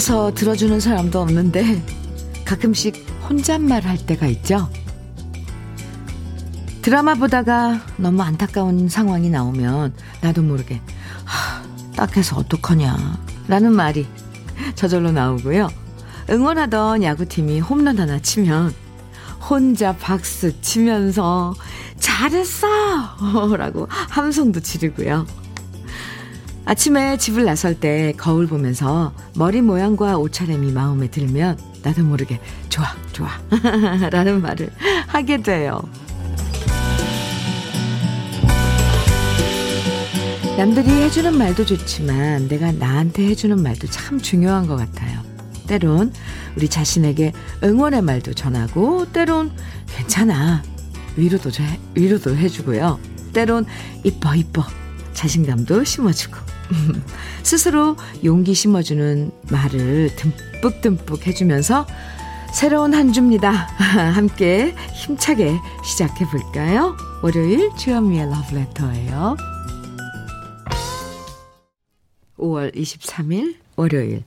옆에서 들어주는 사람도 없는데 가끔씩 혼잣말 할 때가 있죠. 드라마 보다가 너무 안타까운 상황이 나오면 나도 모르게 하, 딱해서 어떡하냐 라는 말이 저절로 나오고요. 응원하던 야구팀이 홈런 하나 치면 혼자 박수 치면서 잘했어! 라고 함성도 지르고요. 아침에 집을 나설 때 거울 보면서 머리 모양과 옷차림이 마음에 들면 나도 모르게 좋아, 좋아. 라는 말을 하게 돼요. 남들이 해주는 말도 좋지만 내가 나한테 해주는 말도 참 중요한 것 같아요. 때론 우리 자신에게 응원의 말도 전하고 때론 괜찮아 위로도 해, 위로도 해주고요. 때론 이뻐 이뻐 자신감도 심어주고 스스로 용기 심어주는 말을 듬뿍듬뿍 해주면서 새로운 한 주입니다. 함께 힘차게 시작해 볼까요? 월요일 주현미의 러브레터예요. 5월 23일 월요일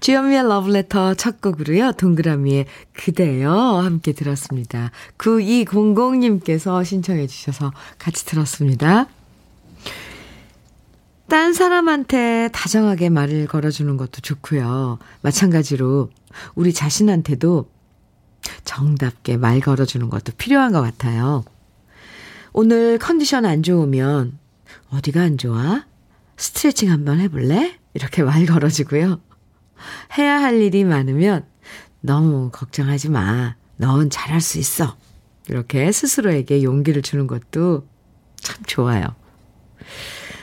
주현미의 러브레터 첫 곡으로요. 동그라미의 그대여 함께 들었습니다. 9200님께서 신청해 주셔서 같이 들었습니다. 딴 사람한테 다정하게 말을 걸어주는 것도 좋고요. 마찬가지로 우리 자신한테도 정답게 말 걸어주는 것도 필요한 것 같아요. 오늘 컨디션 안 좋으면 어디가 안 좋아? 스트레칭 한번 해볼래? 이렇게 말 걸어주고요. 해야 할 일이 많으면 너무 걱정하지 마. 넌 잘할 수 있어. 이렇게 스스로에게 용기를 주는 것도 참 좋아요.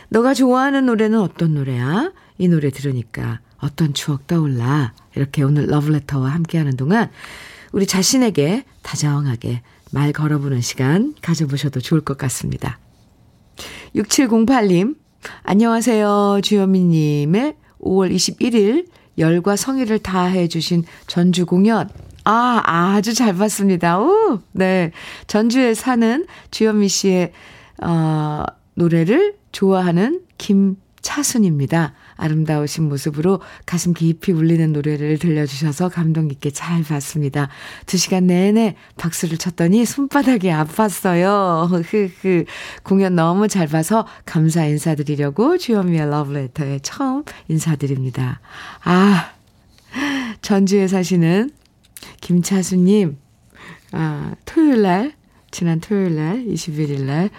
너가 좋아하는 노래는 어떤 노래야? 이 노래 들으니까 어떤 추억 떠올라? 이렇게 오늘 러브레터와 함께하는 동안 우리 자신에게 다정하게 말 걸어보는 시간 가져보셔도 좋을 것 같습니다. 6708님, 안녕하세요. 주현미님의 5월 21일 열과 성의를 다해 주신 전주 공연. 아, 아주 잘 봤습니다. 오, 네. 전주에 사는 주현미 씨의, 어, 노래를 좋아하는 김차순입니다. 아름다우신 모습으로 가슴 깊이 울리는 노래를 들려주셔서 감동 깊게 잘 봤습니다. 두 시간 내내 박수를 쳤더니 손바닥이 아팠어요. 흐흐. 공연 너무 잘 봐서 감사 인사드리려고 주현미의 러브레터에 처음 인사드립니다. 아, 전주에 사시는 김차수님, 아, 토요일 날, 지난 토요일 날, 21일 날,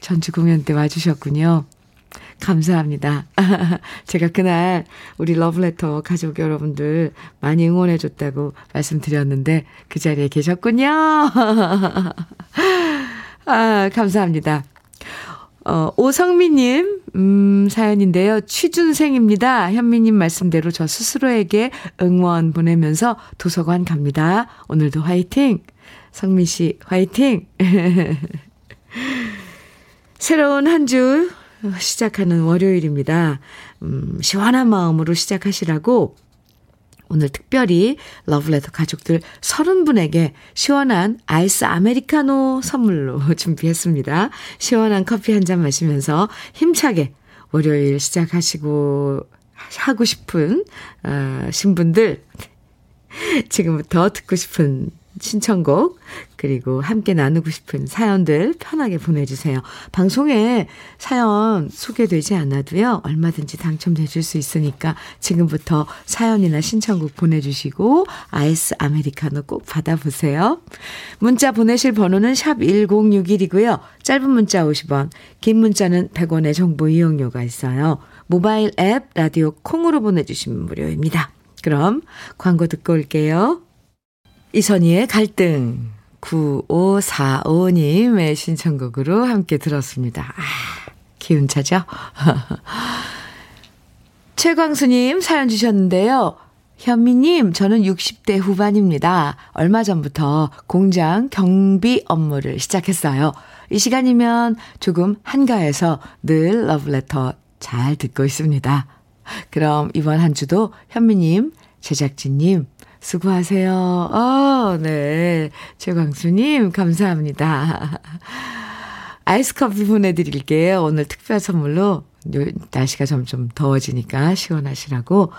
전주 공연 때 와주셨군요. 감사합니다. 제가 그날 우리 러브레터 가족 여러분들 많이 응원해줬다고 말씀드렸는데 그 자리에 계셨군요. 아, 감사합니다. 어, 오성미님, 음, 사연인데요. 취준생입니다. 현미님 말씀대로 저 스스로에게 응원 보내면서 도서관 갑니다. 오늘도 화이팅! 성민 씨, 화이팅! 새로운 한 주 시작하는 월요일입니다. 음, 시원한 마음으로 시작하시라고 오늘 특별히 러브레터 가족들 30분에게 시원한 아이스 아메리카노 선물로 준비했습니다. 시원한 커피 한 잔 마시면서 힘차게 월요일 시작하시고 하고 싶은 어, 신분들 지금부터 듣고 싶은 신청곡, 그리고 함께 나누고 싶은 사연들 편하게 보내주세요. 방송에 사연 소개되지 않아도요, 얼마든지 당첨되실 수 있으니까 지금부터 사연이나 신청곡 보내주시고, 아이스 아메리카노 꼭 받아보세요. 문자 보내실 번호는 샵 1061이고요. 짧은 문자 50원, 긴 문자는 100원의 정보 이용료가 있어요. 모바일 앱, 라디오 콩으로 보내주시면 무료입니다. 그럼 광고 듣고 올게요. 이선희의 갈등 9545님의 신청곡으로 함께 들었습니다. 아, 기운 차죠? 최광수님 사연 주셨는데요. 현미님, 저는 60대 후반입니다. 얼마 전부터 공장 경비 업무를 시작했어요. 이 시간이면 조금 한가해서 늘 러브레터 잘 듣고 있습니다. 그럼 이번 한 주도 현미님, 제작진님, 수고하세요. 어, 네. 최광수님, 감사합니다. 아이스 커피 보내드릴게요. 오늘 특별 선물로 날씨가 점점 더워지니까 시원하시라고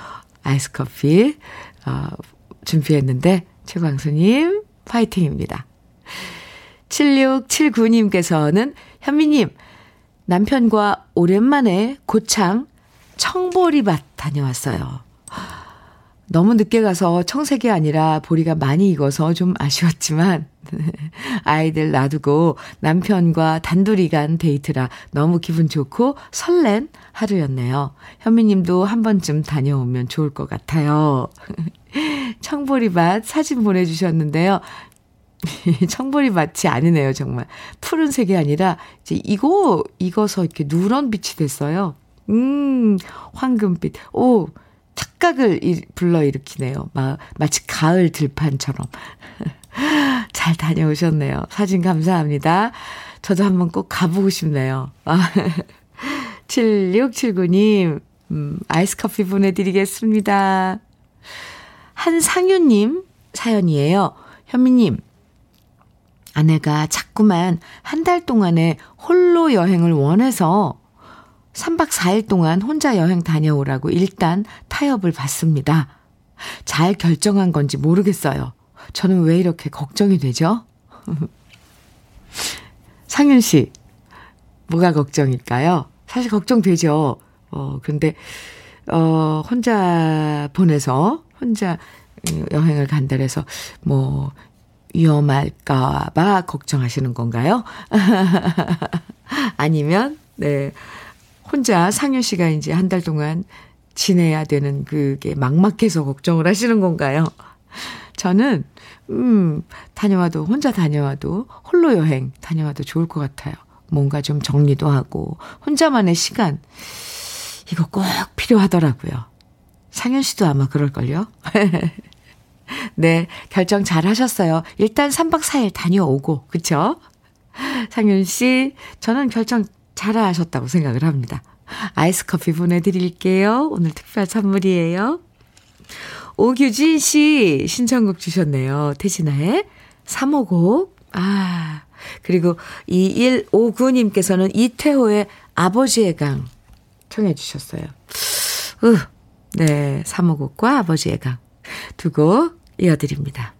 아이스 커피, 어, 준비했는데, 최광수님, 파이팅입니다. 7679님께서는 현미님, 남편과 오랜만에 고창 청보리밭 다녀왔어요. 너무 늦게 가서 청색이 아니라 보리가 많이 익어서 좀 아쉬웠지만 아이들 놔두고 남편과 단둘이 간 데이트라 너무 기분 좋고 설렌 하루였네요. 현미님도 한 번쯤 다녀오면 좋을 것 같아요. 청보리밭 사진 보내주셨는데요. 청보리밭이 아니네요, 정말. 푸른색이 아니라 이제 이거 익어서 이렇게 누런 빛이 됐어요. 음, 황금빛. 오, 착각을 불러일으키네요. 마, 마치 가을 들판처럼. 잘 다녀오셨네요. 사진 감사합니다. 저도 한번 꼭 가보고 싶네요. 7679님, 음, 아이스 커피 보내드리겠습니다. 한상윤님 사연이에요. 현미님, 아내가 자꾸만 한 달 동안에 홀로 여행을 원해서 3박 4일 동안 혼자 여행 다녀오라고 일단 타협을 받습니다. 잘 결정한 건지 모르겠어요. 저는 왜 이렇게 걱정이 되죠? 상윤 씨, 뭐가 걱정일까요? 사실 걱정되죠. 어, 근데, 어, 혼자 보내서, 혼자 여행을 간다 해서, 뭐, 위험할까봐 걱정하시는 건가요? 아니면, 네, 혼자 상윤 씨가 이제 한 달 동안 지내야 되는 그게 막막해서 걱정을 하시는 건가요? 저는, 음, 다녀와도, 혼자 다녀와도, 홀로 여행 다녀와도 좋을 것 같아요. 뭔가 좀 정리도 하고, 혼자만의 시간, 이거 꼭 필요하더라고요. 상현 씨도 아마 그럴걸요? 네, 결정 잘 하셨어요. 일단 3박 4일 다녀오고, 그쵸? 상윤 씨, 저는 결정 잘 하셨다고 생각을 합니다. 아이스 커피 보내드릴게요. 오늘 특별 선물이에요. 오규진 씨 신청곡 주셨네요. 태진아의 3호곡. 아, 그리고 2159님께서는 이태호의 아버지의 강 청해 주셨어요. 으, 네, 3호곡과 아버지의 강. 두 곡 이어드립니다.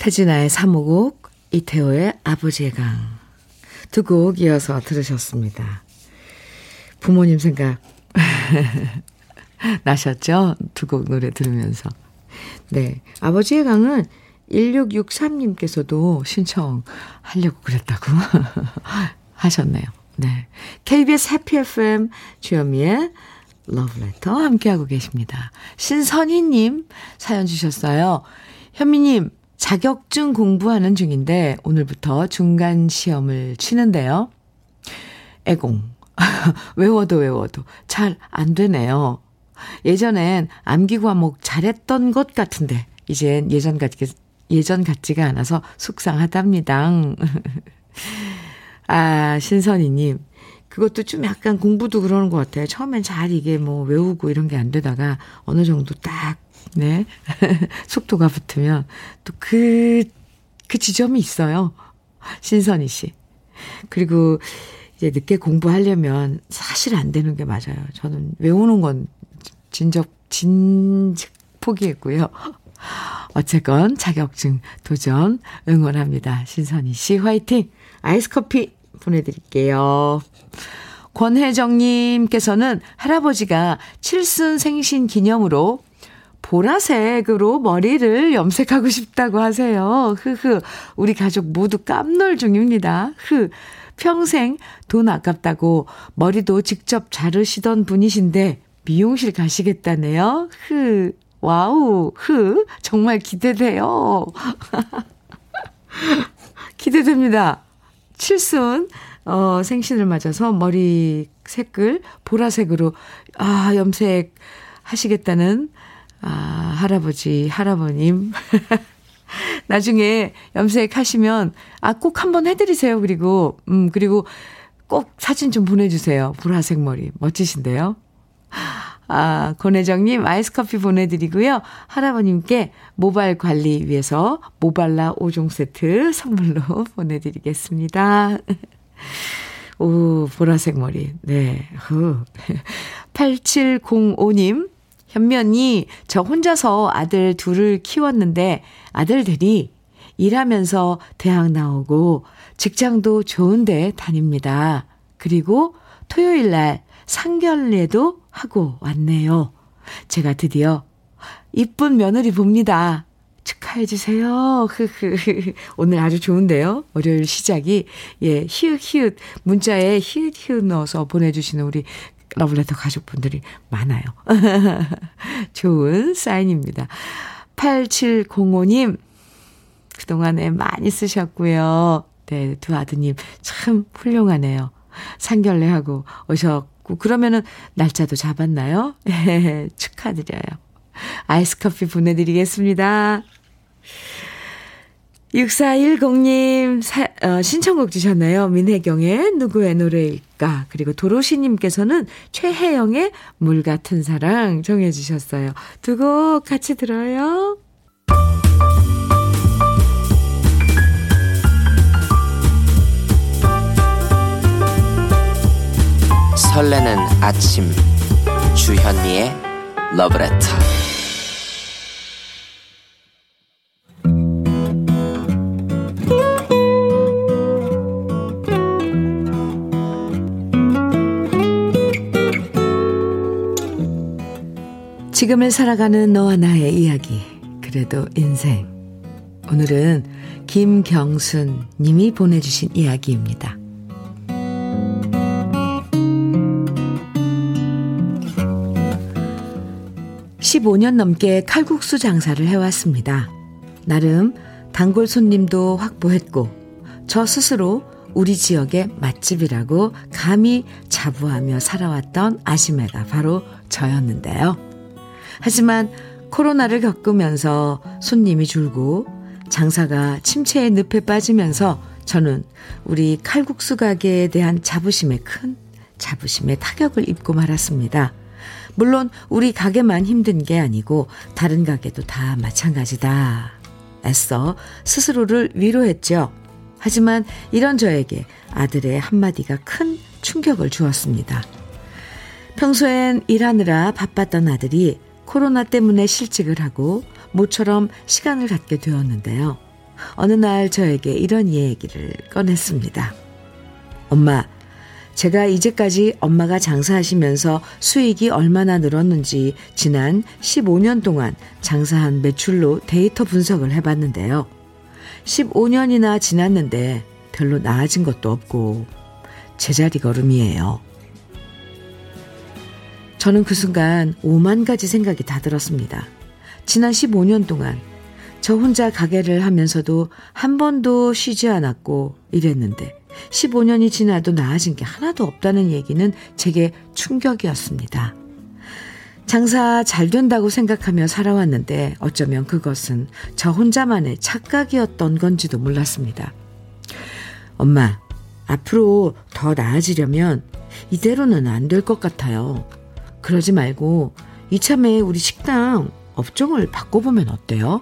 태진아의 3호곡, 이태호의 아버지의 강. 두 곡 이어서 들으셨습니다. 부모님 생각 나셨죠? 두 곡 노래 들으면서. 네. 아버지의 강은 1663님께서도 신청하려고 그랬다고 하셨네요. 네. KBS 해피 FM 주현미의 러브레터 함께하고 계십니다. 신선희님 사연 주셨어요. 현미님, 자격증 공부하는 중인데 오늘부터 중간 시험을 치는데요. 애공. 외워도 외워도 잘 안 되네요. 예전엔 암기 과목 잘했던 것 같은데 이젠 예전 같지 예전 같지가 않아서 속상하답니다. 아, 신선이 님. 그것도 좀 약간 공부도 그러는 것 같아요. 처음엔 잘 이게 뭐 외우고 이런 게 안 되다가 어느 정도 딱, 네. 속도가 붙으면 또 그, 그 지점이 있어요. 신선이 씨. 그리고 이제 늦게 공부하려면 사실 안 되는 게 맞아요. 저는 외우는 건 진적, 진즉 포기했고요. 어쨌건 자격증 도전 응원합니다. 신선희 씨 화이팅! 아이스 커피 보내드릴게요. 권혜정님께서는 할아버지가 칠순 생신 기념으로 보라색으로 머리를 염색하고 싶다고 하세요. 흐흐. 우리 가족 모두 깜놀 중입니다. 흐. 평생 돈 아깝다고 머리도 직접 자르시던 분이신데 미용실 가시겠다네요. 흐. 와우. 흐. 정말 기대돼요. 기대됩니다. 칠순 어, 생신을 맞아서 머리 색을 보라색으로 아, 염색 하시겠다는 아, 할아버지, 할아버님. 나중에 염색하시면, 아, 꼭 한번 해드리세요. 그리고, 음, 그리고 꼭 사진 좀 보내주세요. 보라색 머리. 멋지신데요? 아, 권혜정님 아이스 커피 보내드리고요. 할아버님께 모발 관리 위해서 모발라 5종 세트 선물로 보내드리겠습니다. 오, 보라색 머리. 네. 후. 8705님, 현면이 저 혼자서 아들 둘을 키웠는데 아들들이 일하면서 대학 나오고 직장도 좋은데 다닙니다. 그리고 토요일 날 상견례도 하고 왔네요. 제가 드디어 이쁜 며느리 봅니다. 축하해 주세요. 오늘 아주 좋은데요. 월요일 시작이, 예, 히읗, 히읗, 문자에 히읗, 히읗 넣어서 보내 주시는 우리 러블레터 가족분들이 많아요. 좋은 사인입니다. 8705님, 그동안에 많이 쓰셨고요. 네, 두 아드님 참 훌륭하네요. 상견례하고 오셨고, 그러면은 날짜도 잡았나요? 축하드려요. 아이스 커피 보내드리겠습니다. 6410님 사, 어, 신청곡 주셨나요? 민혜경의 누구의 노래일까? 그리고 도로시님께서는 최혜영의 물 같은 사랑 정해 주셨어요. 두 곡 같이 들어요. 설레는 아침 주현미의 러브레터 지금을 살아가는 너와 나의 이야기. 그래도 인생. 오늘은 김경순 님이 보내주신 이야기입니다. 15년 넘게 칼국수 장사를 해왔습니다. 나름 단골 손님도 확보했고, 저 스스로 우리 지역의 맛집이라고 감히 자부하며 살아왔던 아시메가 바로 저였는데요. 하지만 코로나를 겪으면서 손님이 줄고 장사가 침체의 늪에 빠지면서 저는 우리 칼국수 가게에 대한 자부심에 큰 자부심에 타격을 입고 말았습니다. 물론 우리 가게만 힘든 게 아니고 다른 가게도 다 마찬가지다. 애써 스스로를 위로했죠. 하지만 이런 저에게 아들의 한마디가 큰 충격을 주었습니다. 평소엔 일하느라 바빴던 아들이 코로나 때문에 실직을 하고 모처럼 시간을 갖게 되었는데요. 어느 날 저에게 이런 얘기를 꺼냈습니다. 엄마, 제가 이제까지 엄마가 장사하시면서 수익이 얼마나 늘었는지 지난 15년 동안 장사한 매출로 데이터 분석을 해봤는데요. 15년이나 지났는데 별로 나아진 것도 없고 제자리 걸음이에요. 저는 그 순간 오만 가지 생각이 다 들었습니다. 지난 15년 동안 저 혼자 가게를 하면서도 한 번도 쉬지 않았고 이랬는데 15년이 지나도 나아진 게 하나도 없다는 얘기는 제게 충격이었습니다. 장사 잘 된다고 생각하며 살아왔는데 어쩌면 그것은 저 혼자만의 착각이었던 건지도 몰랐습니다. 엄마, 앞으로 더 나아지려면 이대로는 안 될 것 같아요. 그러지 말고 이참에 우리 식당 업종을 바꿔보면 어때요?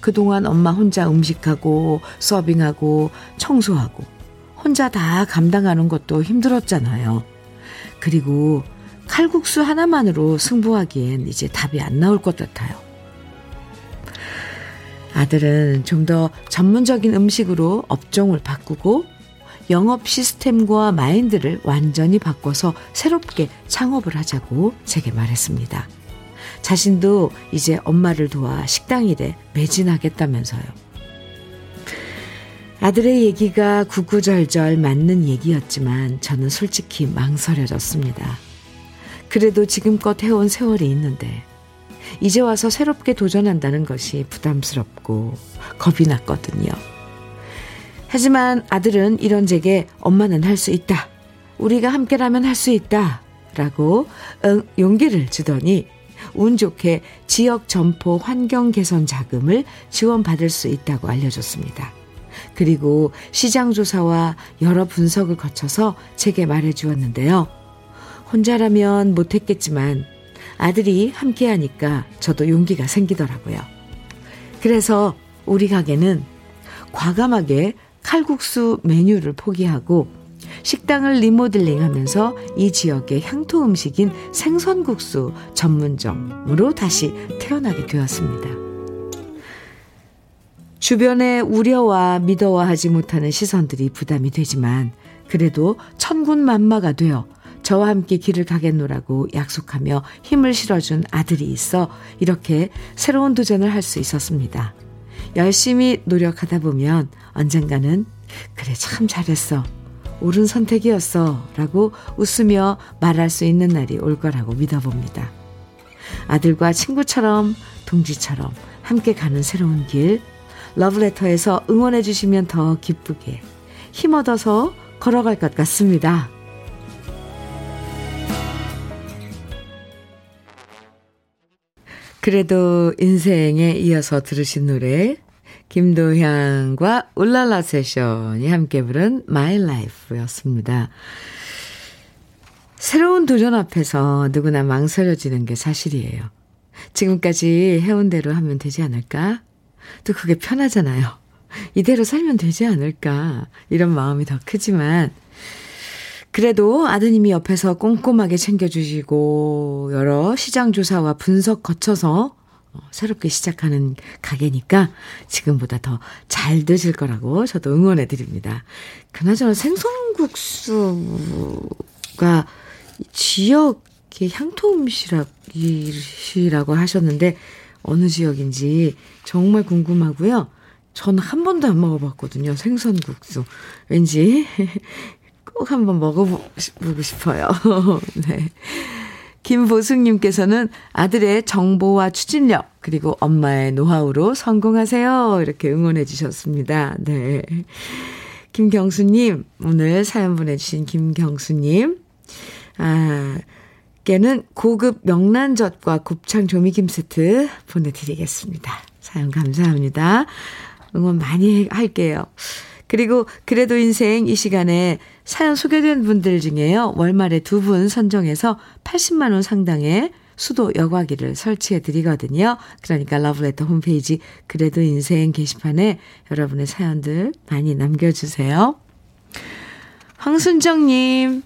그동안 엄마 혼자 음식하고 서빙하고 청소하고 혼자 다 감당하는 것도 힘들었잖아요. 그리고 칼국수 하나만으로 승부하기엔 이제 답이 안 나올 것 같아요. 아들은 좀 더 전문적인 음식으로 업종을 바꾸고 영업 시스템과 마인드를 완전히 바꿔서 새롭게 창업을 하자고 제게 말했습니다. 자신도 이제 엄마를 도와 식당 일에 매진하겠다면서요. 아들의 얘기가 구구절절 맞는 얘기였지만 저는 솔직히 망설여졌습니다. 그래도 지금껏 해온 세월이 있는데 이제 와서 새롭게 도전한다는 것이 부담스럽고 겁이 났거든요. 하지만 아들은 이런 제게 엄마는 할 수 있다. 우리가 함께라면 할 수 있다. 라고 응, 용기를 주더니 운 좋게 지역 점포 환경 개선 자금을 지원받을 수 있다고 알려줬습니다. 그리고 시장 조사와 여러 분석을 거쳐서 제게 말해 주었는데요. 혼자라면 못했겠지만 아들이 함께 하니까 저도 용기가 생기더라고요. 그래서 우리 가게는 과감하게 칼국수 메뉴를 포기하고 식당을 리모델링 하면서 이 지역의 향토 음식인 생선국수 전문점으로 다시 태어나게 되었습니다. 주변에 우려와 믿어와하지 못하는 시선들이 부담이 되지만 그래도 천군 만마가 되어 저와 함께 길을 가겠노라고 약속하며 힘을 실어준 아들이 있어 이렇게 새로운 도전을 할 수 있었습니다. 열심히 노력하다 보면 언젠가는 그래 참 잘했어. 옳은 선택이었어. 라고 웃으며 말할 수 있는 날이 올 거라고 믿어봅니다. 아들과 친구처럼 동지처럼 함께 가는 새로운 길 러브레터에서 응원해 주시면 더 기쁘게 힘 얻어서 걸어갈 것 같습니다. 그래도 인생에 이어서 들으신 노래 김도향과 울랄라 세션이 함께 부른 My Life였습니다. 새로운 도전 앞에서 누구나 망설여지는 게 사실이에요. 지금까지 해온 대로 하면 되지 않을까? 또 그게 편하잖아요. 이대로 살면 되지 않을까? 이런 마음이 더 크지만, 그래도 아드님이 옆에서 꼼꼼하게 챙겨주시고, 여러 시장조사와 분석 거쳐서 어, 새롭게 시작하는 가게니까 지금보다 더 잘 되실 거라고 저도 응원해 드립니다. 그나저나 생선국수가 지역의 향토 음식이라고 하셨는데 어느 지역인지 정말 궁금하고요. 저는 한 번도 안 먹어봤거든요. 생선국수. 왠지 꼭 한번 먹어보고 싶어요. 네. 김보숙님께서는 아들의 정보와 추진력, 그리고 엄마의 노하우로 성공하세요. 이렇게 응원해 주셨습니다. 네. 김경수님, 오늘 사연 보내주신 김경수님, 아, 께는 고급 명란젓과 곱창 조미김 세트 보내드리겠습니다. 사연 감사합니다. 응원 많이 할게요. 그리고 그래도 인생 이 시간에 사연 소개된 분들 중에요. 월말에 두 분 선정해서 80만 원 상당의 수도 여과기를 설치해 드리거든요. 그러니까 러브레터 홈페이지 그래도 인생 게시판에 여러분의 사연들 많이 남겨주세요. 황순정님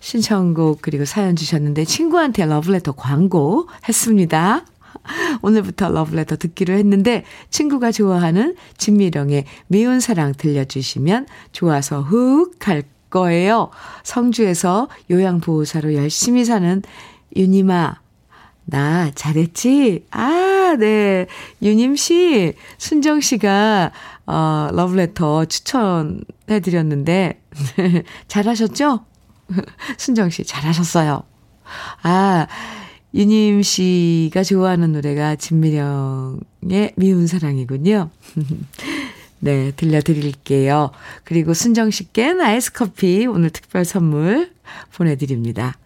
신청곡 그리고 사연 주셨는데 친구한테 러브레터 광고 했습니다. 오늘부터 러브레터 듣기로 했는데 친구가 좋아하는 진미령의 미운 사랑 들려주시면 좋아서 훅 갈 거예요. 성주에서 요양보호사로 열심히 사는 유니마. 나 잘했지? 아, 네. 유님 씨, 순정 씨가, 어, 러브레터 추천해드렸는데, 잘하셨죠? 순정 씨, 잘하셨어요. 아, 유님 씨가 좋아하는 노래가 진미령의 미운 사랑이군요. 네, 들려드릴게요. 그리고 순정 씨께 아이스 커피 오늘 특별 선물 보내드립니다.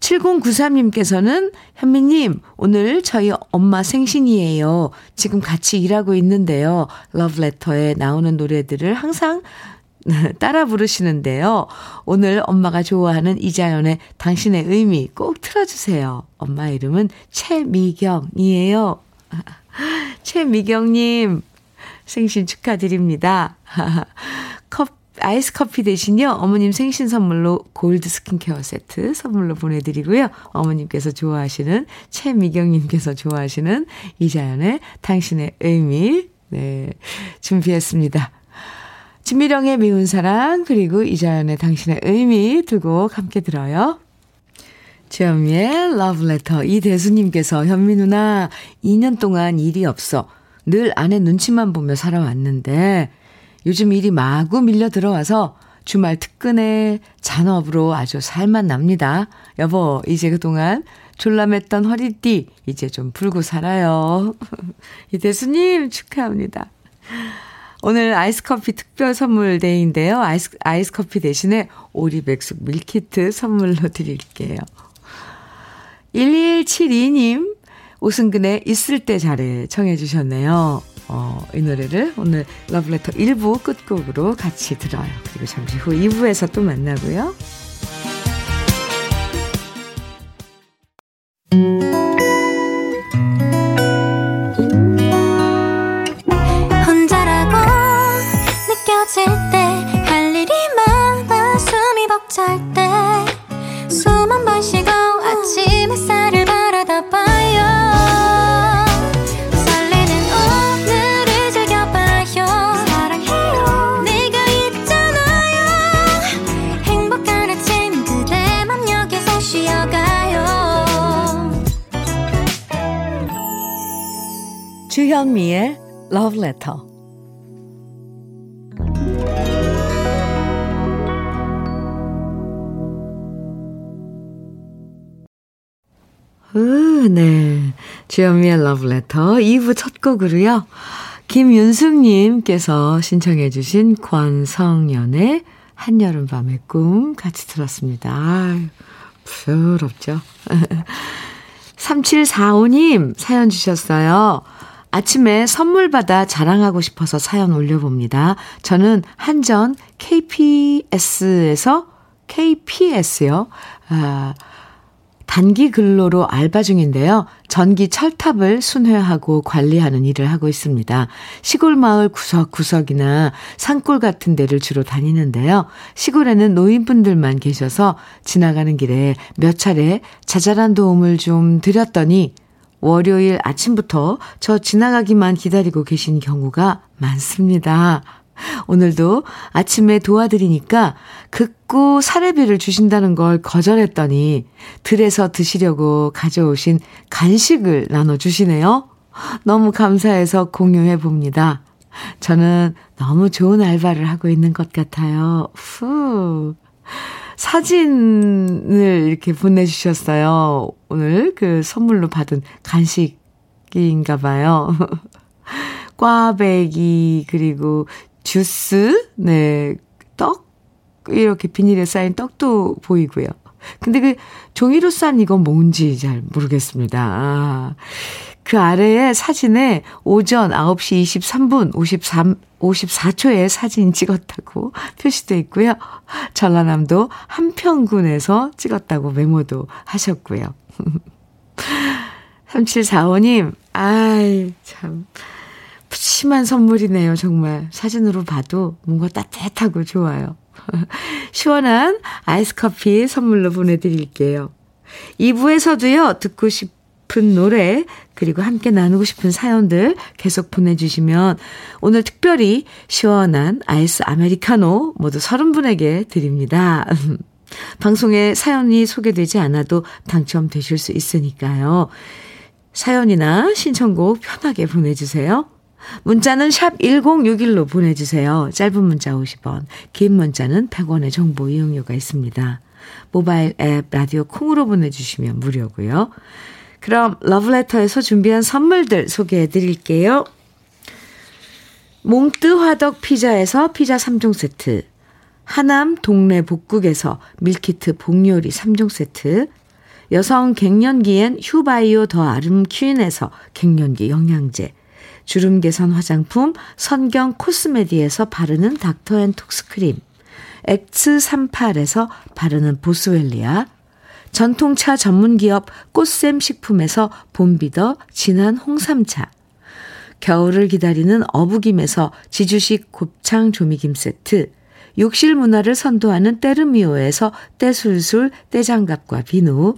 7093님께서는 현미님, 오늘 저희 엄마 생신이에요. 지금 같이 일하고 있는데요. 러브레터에 나오는 노래들을 항상 따라 부르시는데요. 오늘 엄마가 좋아하는 이자연의 당신의 의미 꼭 틀어주세요. 엄마 이름은 최미경이에요. 최미경님, 생신 축하드립니다. 컵, 아이스 커피 대신요, 어머님 생신 선물로 골드 스킨케어 세트 선물로 보내드리고요. 어머님께서 좋아하시는, 최미경님께서 좋아하시는 이자연의 당신의 의미, 네, 준비했습니다. 진미령의 미운 사랑 그리고 이자연의 당신의 의미 두 곡 함께 들어요. 주현미의 러브레터 이대수님께서 현미 누나 2년 동안 일이 없어 늘 아내 눈치만 보며 살아왔는데 요즘 일이 마구 밀려 들어와서 주말 특근에 잔업으로 아주 살만 납니다. 여보 이제 그동안 졸라맸던 허리띠 이제 좀 풀고 살아요. 이대수님 축하합니다. 오늘 아이스커피 특별 선물 데이인데요. 아이스, 아이스커피 대신에 오리백숙 밀키트 선물로 드릴게요. 1172님, 오승근의 있을 때 잘해 청해 주셨네요. 어, 이 노래를 오늘 러브레터 1부 끝곡으로 같이 들어요. 그리고 잠시 후 2부에서 또 만나고요. Letter. 으, 네. 주현미의 Letter 2부 첫 곡으로요. 김윤숙님께서 신청해 주신 권성연의 한여름밤의 꿈 같이 들었습니다. 아유, 부럽죠? 3745님 사연 주셨어요. 아침에 선물 받아 자랑하고 싶어서 사연 올려봅니다. 저는 한전 KPS에서 KPS요. 아, 단기 근로로 알바 중인데요. 전기 철탑을 순회하고 관리하는 일을 하고 있습니다. 시골 마을 구석구석이나 산골 같은 데를 주로 다니는데요. 시골에는 노인분들만 계셔서 지나가는 길에 몇 차례 자잘한 도움을 좀 드렸더니 월요일 아침부터 저 지나가기만 기다리고 계신 경우가 많습니다. 오늘도 아침에 도와드리니까 극구 사례비를 주신다는 걸 거절했더니 들에서 드시려고 가져오신 간식을 나눠주시네요. 너무 감사해서 공유해 봅니다. 저는 너무 좋은 알바를 하고 있는 것 같아요. 후. 사진을 이렇게 보내주셨어요. 오늘 그 선물로 받은 간식인가 봐요. 꽈배기, 그리고 주스, 네, 떡, 이렇게 비닐에 쌓인 떡도 보이고요. 근데 그 종이로 싼 이건 뭔지 잘 모르겠습니다. 아, 그 아래에 사진에 오전 9시 23분 53, 54초에 사진 찍었다고 표시돼 있고요. 전라남도 한평군에서 찍었다고 메모도 하셨고요. 3745님, 아이, 참. 푸짐한 선물이네요, 정말. 사진으로 봐도 뭔가 따뜻하고 좋아요. 시원한 아이스 커피 선물로 보내드릴게요. 2부에서도요, 듣고 싶 은 노래, 그리고 함께 나누고 싶은 사연들 계속 보내주시면 오늘 특별히 시원한 아이스 아메리카노 모두 30분에게 드립니다. 방송에 사연이 소개되지 않아도 당첨되실 수 있으니까요. 사연이나 신청곡 편하게 보내주세요. 문자는 샵 1061로 보내주세요. 짧은 문자 50원, 긴 문자는 100원의 정보 이용료가 있습니다. 모바일 앱 라디오 콩으로 보내주시면 무료고요. 그럼 러브레터에서 준비한 선물들 소개해 드릴게요. 몽뜨 화덕 피자에서 피자 3종 세트, 하남 동네 복국에서 밀키트 복요리 3종 세트, 여성 갱년기엔 휴바이오 더 아름 퀸에서 갱년기 영양제, 주름 개선 화장품 선경 코스메디에서 바르는 닥터앤톡스크림, 엑스38에서 바르는 보스웰리아, 전통차 전문기업 꽃샘 식품에서 봄비더 진한 홍삼차, 겨울을 기다리는 어부김에서 지주식 곱창 조미김 세트, 욕실 문화를 선도하는 때르미오에서 때술술 때장갑과 비누,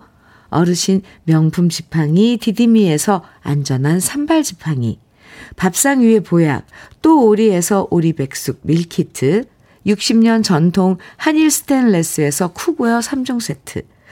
어르신 명품 지팡이 디디미에서 안전한 삼발 지팡이, 밥상 위의 보약, 또 오리에서 오리백숙 밀키트, 60년 전통 한일 스텐레스에서 cookware 3종 세트,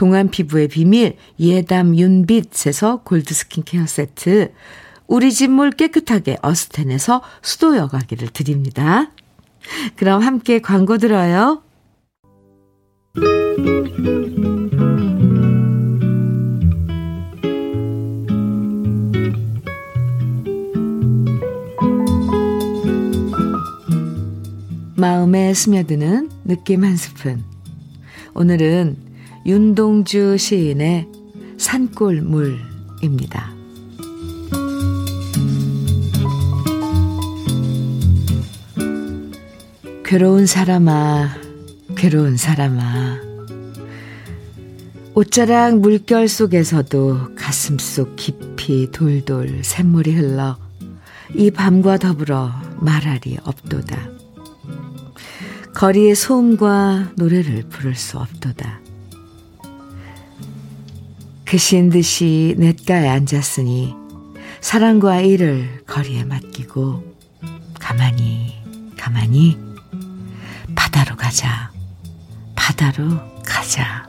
동안 피부의 비밀 예담 윤빛에서 골드 스킨케어 세트, 우리 집 물 깨끗하게 어스텐에서 수도 여과기를 드립니다. 그럼 함께 광고 들어요. 마음에 스며드는 느낌 한 스푼. 오늘은 윤동주 시인의 산골물입니다. 괴로운 사람아, 괴로운 사람아. 옷자락 물결 속에서도 가슴 속 깊이 돌돌 샘물이 흘러 이 밤과 더불어 말할이 없도다. 거리의 소음과 노래를 부를 수 없도다. 그신 듯이 냇가에 앉았으니 사랑과 일을 거리에 맡기고 가만히 가만히 바다로 가자. 바다로 가자.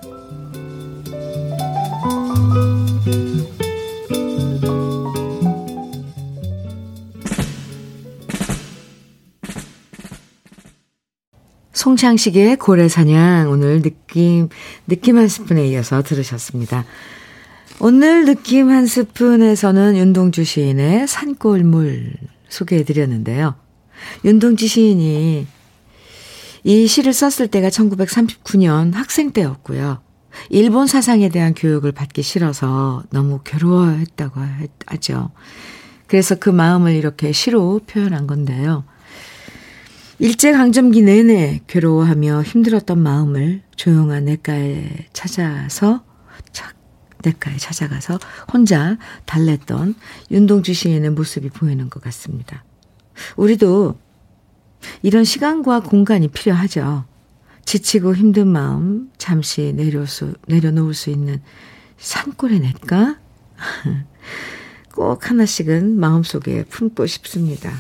송창식의 고래사냥 오늘 느낌 느낌 한 스푼에 이어서 들으셨습니다. 오늘 느낌 한 스푼에서는 윤동주 시인의 산골물 소개해 드렸는데요. 윤동주 시인이 이 시를 썼을 때가 1939년 학생 때였고요. 일본 사상에 대한 교육을 받기 싫어서 너무 괴로워했다고 하죠. 그래서 그 마음을 이렇게 시로 표현한 건데요. 일제강점기 내내 괴로워하며 힘들었던 마음을 조용한 냇가에 찾아서 착 냇가에 찾아가서 혼자 달랬던 윤동주 시인의 모습이 보이는 것 같습니다. 우리도 이런 시간과 공간이 필요하죠. 지치고 힘든 마음 잠시 내려 수, 내려놓을 수 있는 산골의 냇가? 꼭 하나씩은 마음속에 품고 싶습니다.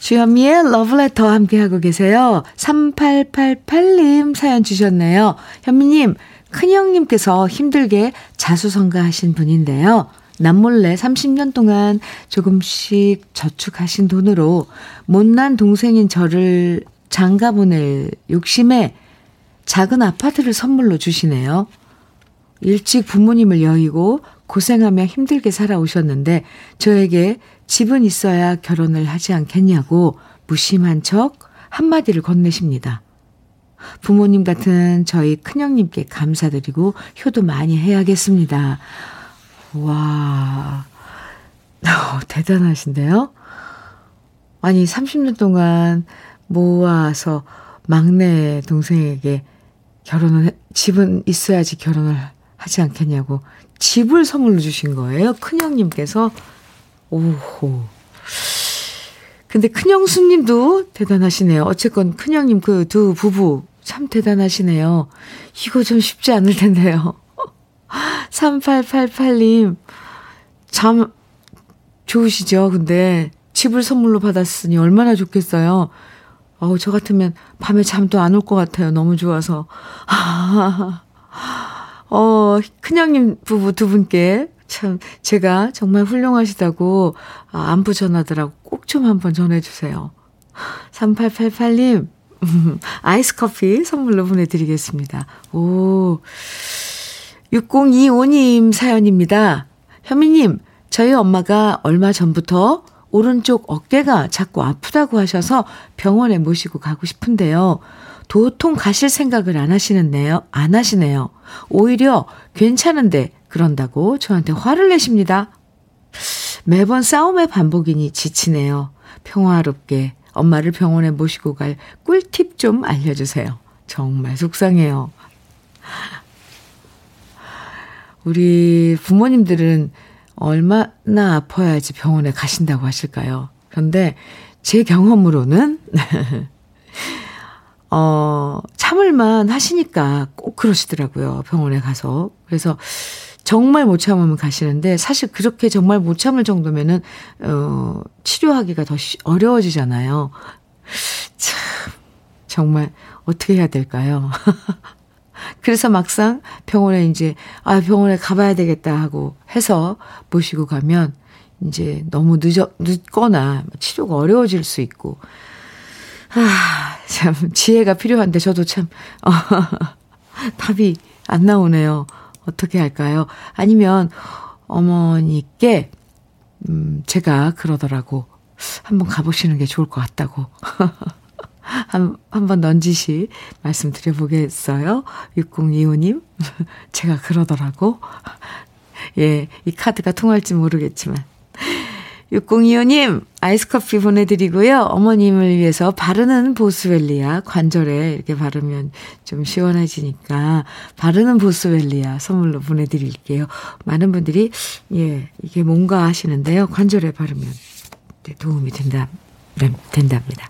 주현미의 러브레터 함께하고 계세요. 3888님 사연 주셨네요. 현미님, 큰형님께서 힘들게 자수성가하신 분인데요. 남몰래 30년 동안 조금씩 저축하신 돈으로 못난 동생인 저를 장가 보낼 욕심에 작은 아파트를 선물로 주시네요. 일찍 부모님을 여의고 고생하며 힘들게 살아오셨는데 저에게 집은 있어야 결혼을 하지 않겠냐고 무심한 척 한마디를 건네십니다. 부모님 같은 저희 큰형님께 감사드리고 효도 많이 해야겠습니다. 와, 어, 대단하신데요? 아니, 30년 동안 모아서 막내 동생에게 결혼을, 집은 있어야지 결혼을 하지 않겠냐고 집을 선물로 주신 거예요. 큰형님께서. 오호. 근데 큰형수님도 대단하시네요. 어쨌건 큰형님 그 두 부부 참 대단하시네요. 이거 좀 쉽지 않을 텐데요. 3888님, 참 좋으시죠? 근데 집을 선물로 받았으니 얼마나 좋겠어요. 어우, 저 같으면 밤에 잠도 안 올 것 같아요. 너무 좋아서. 어, 큰형님 부부 두 분께 참 제가 정말 훌륭하시다고 아, 안부 전하더라고 꼭 좀 한번 전해주세요. 3888님, 아이스 커피 선물로 보내드리겠습니다. 오, 6025님 사연입니다. 현미님, 저희 엄마가 얼마 전부터 오른쪽 어깨가 자꾸 아프다고 하셔서 병원에 모시고 가고 싶은데요. 도통 가실 생각을 안 하시는데요. 안 하시네요. 오히려 괜찮은데 그런다고 저한테 화를 내십니다. 매번 싸움의 반복이니 지치네요. 평화롭게 엄마를 병원에 모시고 갈 꿀팁 좀 알려주세요. 정말 속상해요. 우리 부모님들은 얼마나 아파야지 병원에 가신다고 하실까요? 그런데 제 경험으로는 어, 참을만 하시니까 꼭 그러시더라고요. 병원에 가서. 그래서 정말 못 참으면 가시는데 사실 그렇게 정말 못 참을 정도면은 어, 치료하기가 더 어려워지잖아요. 참 정말 어떻게 해야 될까요? 그래서 막상 병원에 이제 아 병원에 가봐야 되겠다 하고 해서 모시고 가면 이제 너무 늦어 늦거나 치료가 어려워질 수 있고 아, 참, 지혜가 필요한데 저도 참, 어, 답이 안 나오네요. 어떻게 할까요? 아니면 어머니께, 음, 제가 그러더라고. 한번 가보시는 게 좋을 것 같다고. 한, 한번 넌지시 말씀드려보겠어요? 6025님. 제가 그러더라고. 예, 이 카드가 통할지 모르겠지만. 6025님, 아이스 커피 보내드리고요. 어머님을 위해서 바르는 보스웰리아 관절에 이렇게 바르면 좀 시원해지니까 바르는 보스웰리아 선물로 보내드릴게요. 많은 분들이, 예, 이게 뭔가 하시는데요. 관절에 바르면 도움이 된다, 네, 된답니다.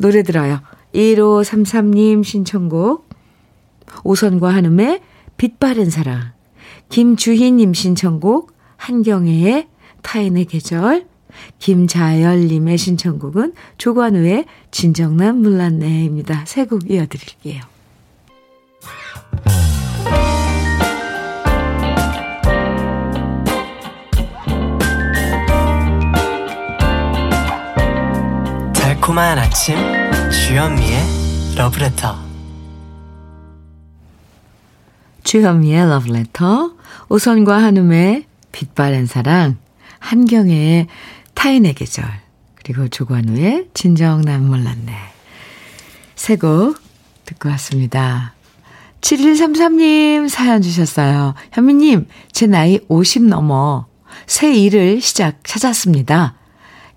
노래 들어요. 1533님 신청곡. 오선과 한음의 빛 바른 사랑. 김주희님 신청곡. 한경애의 타인의 계절. 김자열님의 신청곡은 조관우의 진정난 물란내입니다. 세 곡 이어드릴게요. 달콤한 아침 주현미의 러브레터 주현미의 러브레터 오선과 한음의 빛바랜 사랑 한경애의 타인의 계절 그리고 조관우의 진정 난 몰랐네 세 곡 듣고 왔습니다. 7133님 사연 주셨어요. 현미님 제 나이 50 넘어 새 일을 시작 찾았습니다.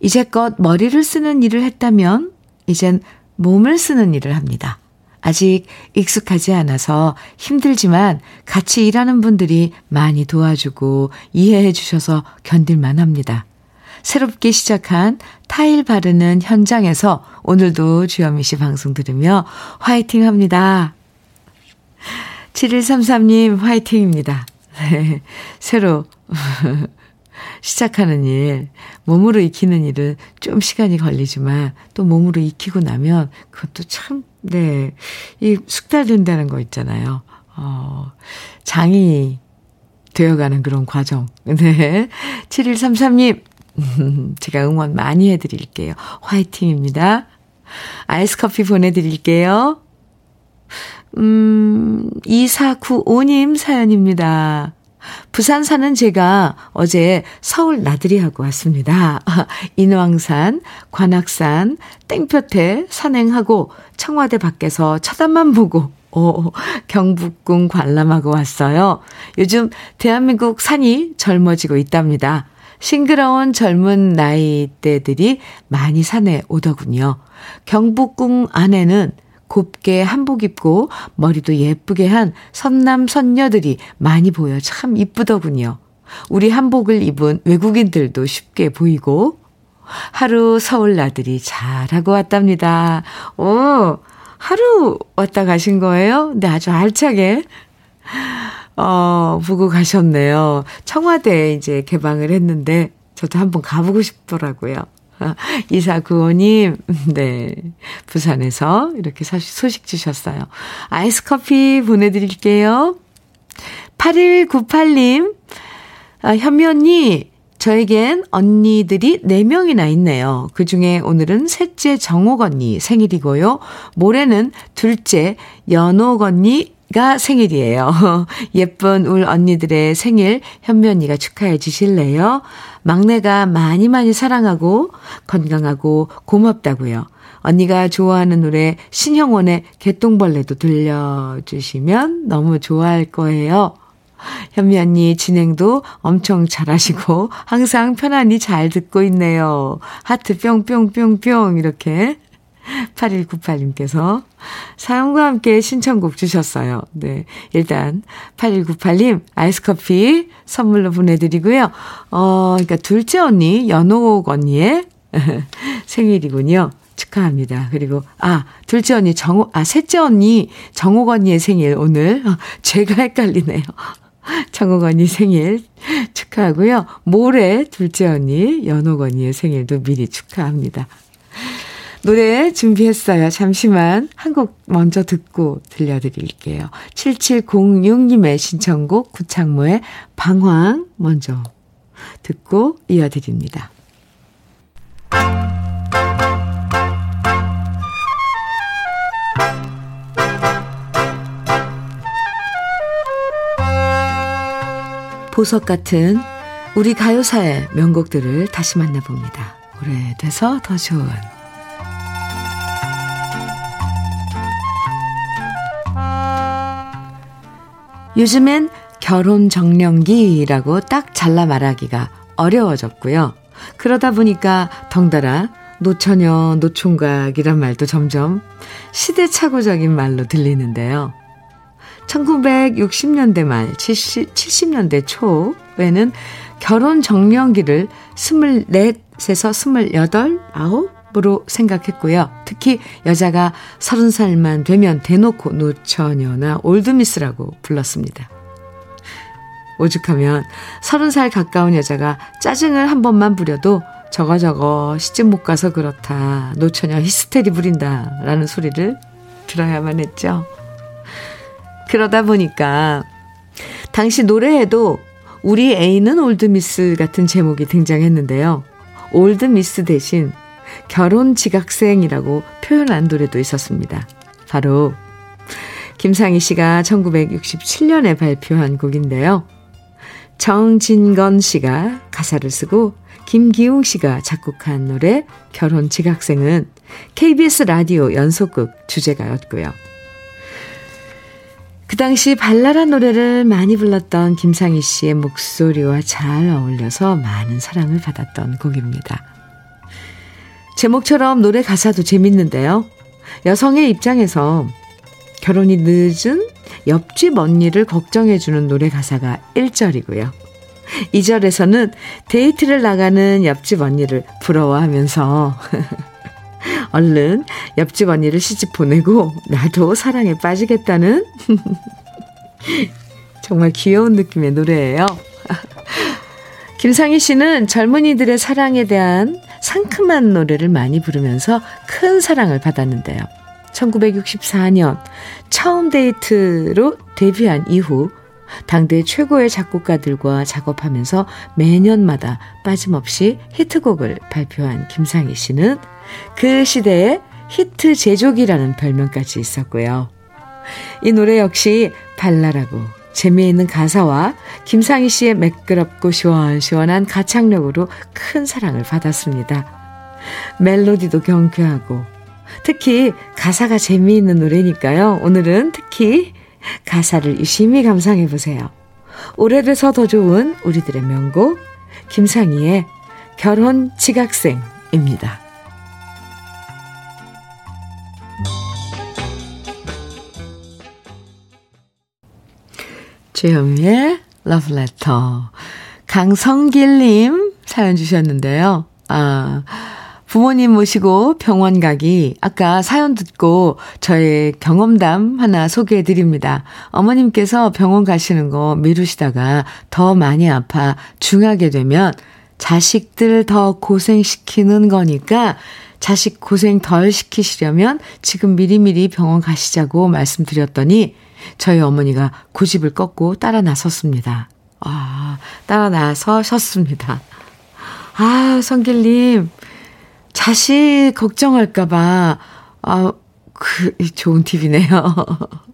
이제껏 머리를 쓰는 일을 했다면 이젠 몸을 쓰는 일을 합니다. 아직 익숙하지 않아서 힘들지만 같이 일하는 분들이 많이 도와주고 이해해 주셔서 견딜만 합니다. 새롭게 시작한 타일 바르는 현장에서 오늘도 주현미 씨 방송 들으며 화이팅 합니다. 7133님 화이팅입니다. 네, 새로 시작하는 일, 몸으로 익히는 일은 좀 시간이 걸리지만 또 몸으로 익히고 나면 그것도 참, 네, 이 숙달된다는 거 있잖아요. 어, 장이 되어가는 그런 과정. 네. 7133님, 제가 응원 많이 해드릴게요. 화이팅입니다. 아이스 커피 보내드릴게요. 음, 2495님 사연입니다. 부산 사는 제가 어제 서울 나들이하고 왔습니다. 인왕산, 관악산, 땡볕에 산행하고 청와대 밖에서 쳐다만 보고 오, 경북궁 관람하고 왔어요. 요즘 대한민국 산이 젊어지고 있답니다. 싱그러운 젊은 나이대들이 많이 산에 오더군요. 경북궁 안에는 곱게 한복 입고 머리도 예쁘게 한 선남 선녀들이 많이 보여 참 이쁘더군요. 우리 한복을 입은 외국인들도 쉽게 보이고 하루 서울 나들이 잘하고 왔답니다. 오, 하루 왔다 가신 거예요? 네, 아주 알차게 어, 보고 가셨네요. 청와대에 이제 개방을 했는데 저도 한번 가보고 싶더라고요. 이사구호님, 네. 부산에서 이렇게 소식 주셨어요. 아이스 커피 보내드릴게요. 8198님, 아, 현미 언니, 저에겐 언니들이 4명이나 있네요. 그 중에 오늘은 셋째 정옥 언니 생일이고요. 모레는 둘째 연옥 언니 가 생일이에요. 예쁜 울 언니들의 생일 현미 언니가 축하해 주실래요? 막내가 많이 많이 사랑하고 건강하고 고맙다고요. 언니가 좋아하는 노래 신형원의 개똥벌레도 들려주시면 너무 좋아할 거예요. 현미 언니 진행도 엄청 잘하시고 항상 편안히 잘 듣고 있네요. 하트 뿅뿅뿅뿅 이렇게 8198님께서 사연과 함께 신청곡 주셨어요. 네. 일단 8198님 아이스 커피 선물로 보내 드리고요. 어, 그러니까 둘째 언니 연옥 언니의 생일이군요. 축하합니다. 그리고, 아, 둘째 언니 정호, 아, 셋째 언니 정옥 언니의 생일 오늘. 제가 헷갈리네요. 정옥 언니 생일 축하하고요. 모레 둘째 언니 연옥 언니의 생일도 미리 축하합니다. 노래 준비했어요. 잠시만 한 곡 먼저 듣고 들려드릴게요. 7706님의 신청곡 구창모의 방황 먼저 듣고 이어드립니다. 보석 같은 우리 가요사의 명곡들을 다시 만나봅니다. 오래돼서 더 좋은 요즘엔 결혼 정령기라고 딱 잘라 말하기가 어려워졌고요. 그러다 보니까 덩달아 노처녀, 노총각이란 말도 점점 시대착오적인 말로 들리는데요. 1960년대 말, 70, 70년대 초에는 결혼 정년기를 24에서 28, 9 으로 생각했고요. 특히 여자가 30살만 되면 대놓고 노처녀나 올드미스라고 불렀습니다. 오죽하면 30살 가까운 여자가 짜증을 한 번만 부려도 저거 저거 시집 못 가서 그렇다. 노처녀 히스테리 부린다. 라는 소리를 들어야만 했죠. 그러다 보니까 당시 노래에도 우리 애인은 올드미스 같은 제목이 등장했는데요. 올드미스 대신 결혼 지각생이라고 표현한 노래도 있었습니다. 바로 김상희 씨가 1967년에 발표한 곡인데요. 정진건 씨가 가사를 쓰고 김기웅 씨가 작곡한 노래 결혼 지각생은 KBS 라디오 연속극 주제가였고요. 그 당시 발랄한 노래를 많이 불렀던 김상희 씨의 목소리와 잘 어울려서 많은 사랑을 받았던 곡입니다. 제목처럼 노래 가사도 재밌는데요. 여성의 입장에서 결혼이 늦은 옆집 언니를 걱정해주는 노래 가사가 1절이고요. 2절에서는 데이트를 나가는 옆집 언니를 부러워하면서 얼른 옆집 언니를 시집 보내고 나도 사랑에 빠지겠다는 정말 귀여운 느낌의 노래예요. 김상희 씨는 젊은이들의 사랑에 대한 상큼한 노래를 많이 부르면서 큰 사랑을 받았는데요. 1964년 처음 데이트로 데뷔한 이후 당대 최고의 작곡가들과 작업하면서 매년마다 빠짐없이 히트곡을 발표한 김상희 씨는 그 시대에 히트 제조기라는 별명까지 있었고요. 이 노래 역시 발랄하고 재미있는 가사와 김상희 씨의 매끄럽고 시원시원한 가창력으로 큰 사랑을 받았습니다. 멜로디도 경쾌하고 특히 가사가 재미있는 노래니까요. 오늘은 특히 가사를 유심히 감상해 보세요. 오래돼서 더 좋은 우리들의 명곡 김상희의 결혼 지각생입니다. 주현미의 러브레터. 강성길님 사연 주셨는데요. 아, 부모님 모시고 병원 가기. 아까 사연 듣고 저의 경험담 하나 소개해 드립니다. 어머님께서 병원 가시는 거 미루시다가 더 많이 아파 중하게 되면 자식들 더 고생시키는 거니까 자식 고생 덜 시키시려면 지금 미리미리 병원 가시자고 말씀드렸더니 저희 어머니가 고집을 꺾고 따라 나섰습니다. 아, 따라 나서셨습니다. 아, 성길님, 자식 걱정할까봐, 아, 그, 좋은 팁이네요.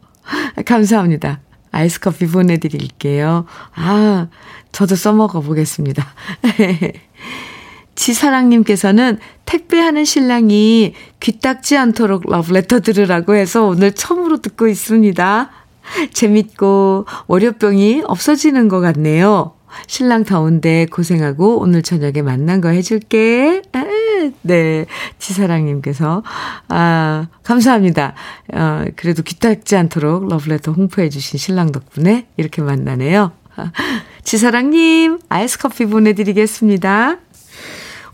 감사합니다. 아이스 커피 보내드릴게요. 아, 저도 써먹어 보겠습니다. 지사랑님께서는 택배하는 신랑이 귀딱지 않도록 러브레터 들으라고 해서 오늘 처음으로 듣고 있습니다. 재밌고 월요병이 없어지는 것 같네요. 신랑 더운데 고생하고 오늘 저녁에 만난 거 해줄게. 아, 네. 지사랑님께서, 아, 감사합니다. 어, 그래도 귀딱지 않도록 러브레터 홍보해주신 신랑 덕분에 이렇게 만나네요. 지사랑님, 아이스 커피 보내드리겠습니다.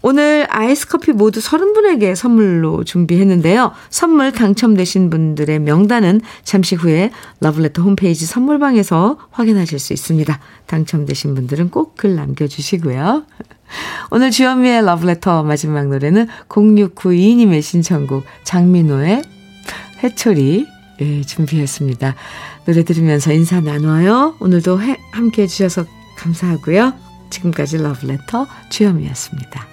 오늘 아이스 커피 모두 30분에게 선물로 준비했는데요. 선물 당첨되신 분들의 명단은 잠시 후에 러블레터 홈페이지 선물방에서 확인하실 수 있습니다. 당첨되신 분들은 꼭 글 남겨주시고요. 오늘 주현미의 러브레터 마지막 노래는 0692님의 신청곡 장민호의 회초리 예, 준비했습니다. 노래 들으면서 인사 나눠요. 오늘도 해, 함께 해주셔서 감사하고요. 지금까지 러브레터 주현미였습니다.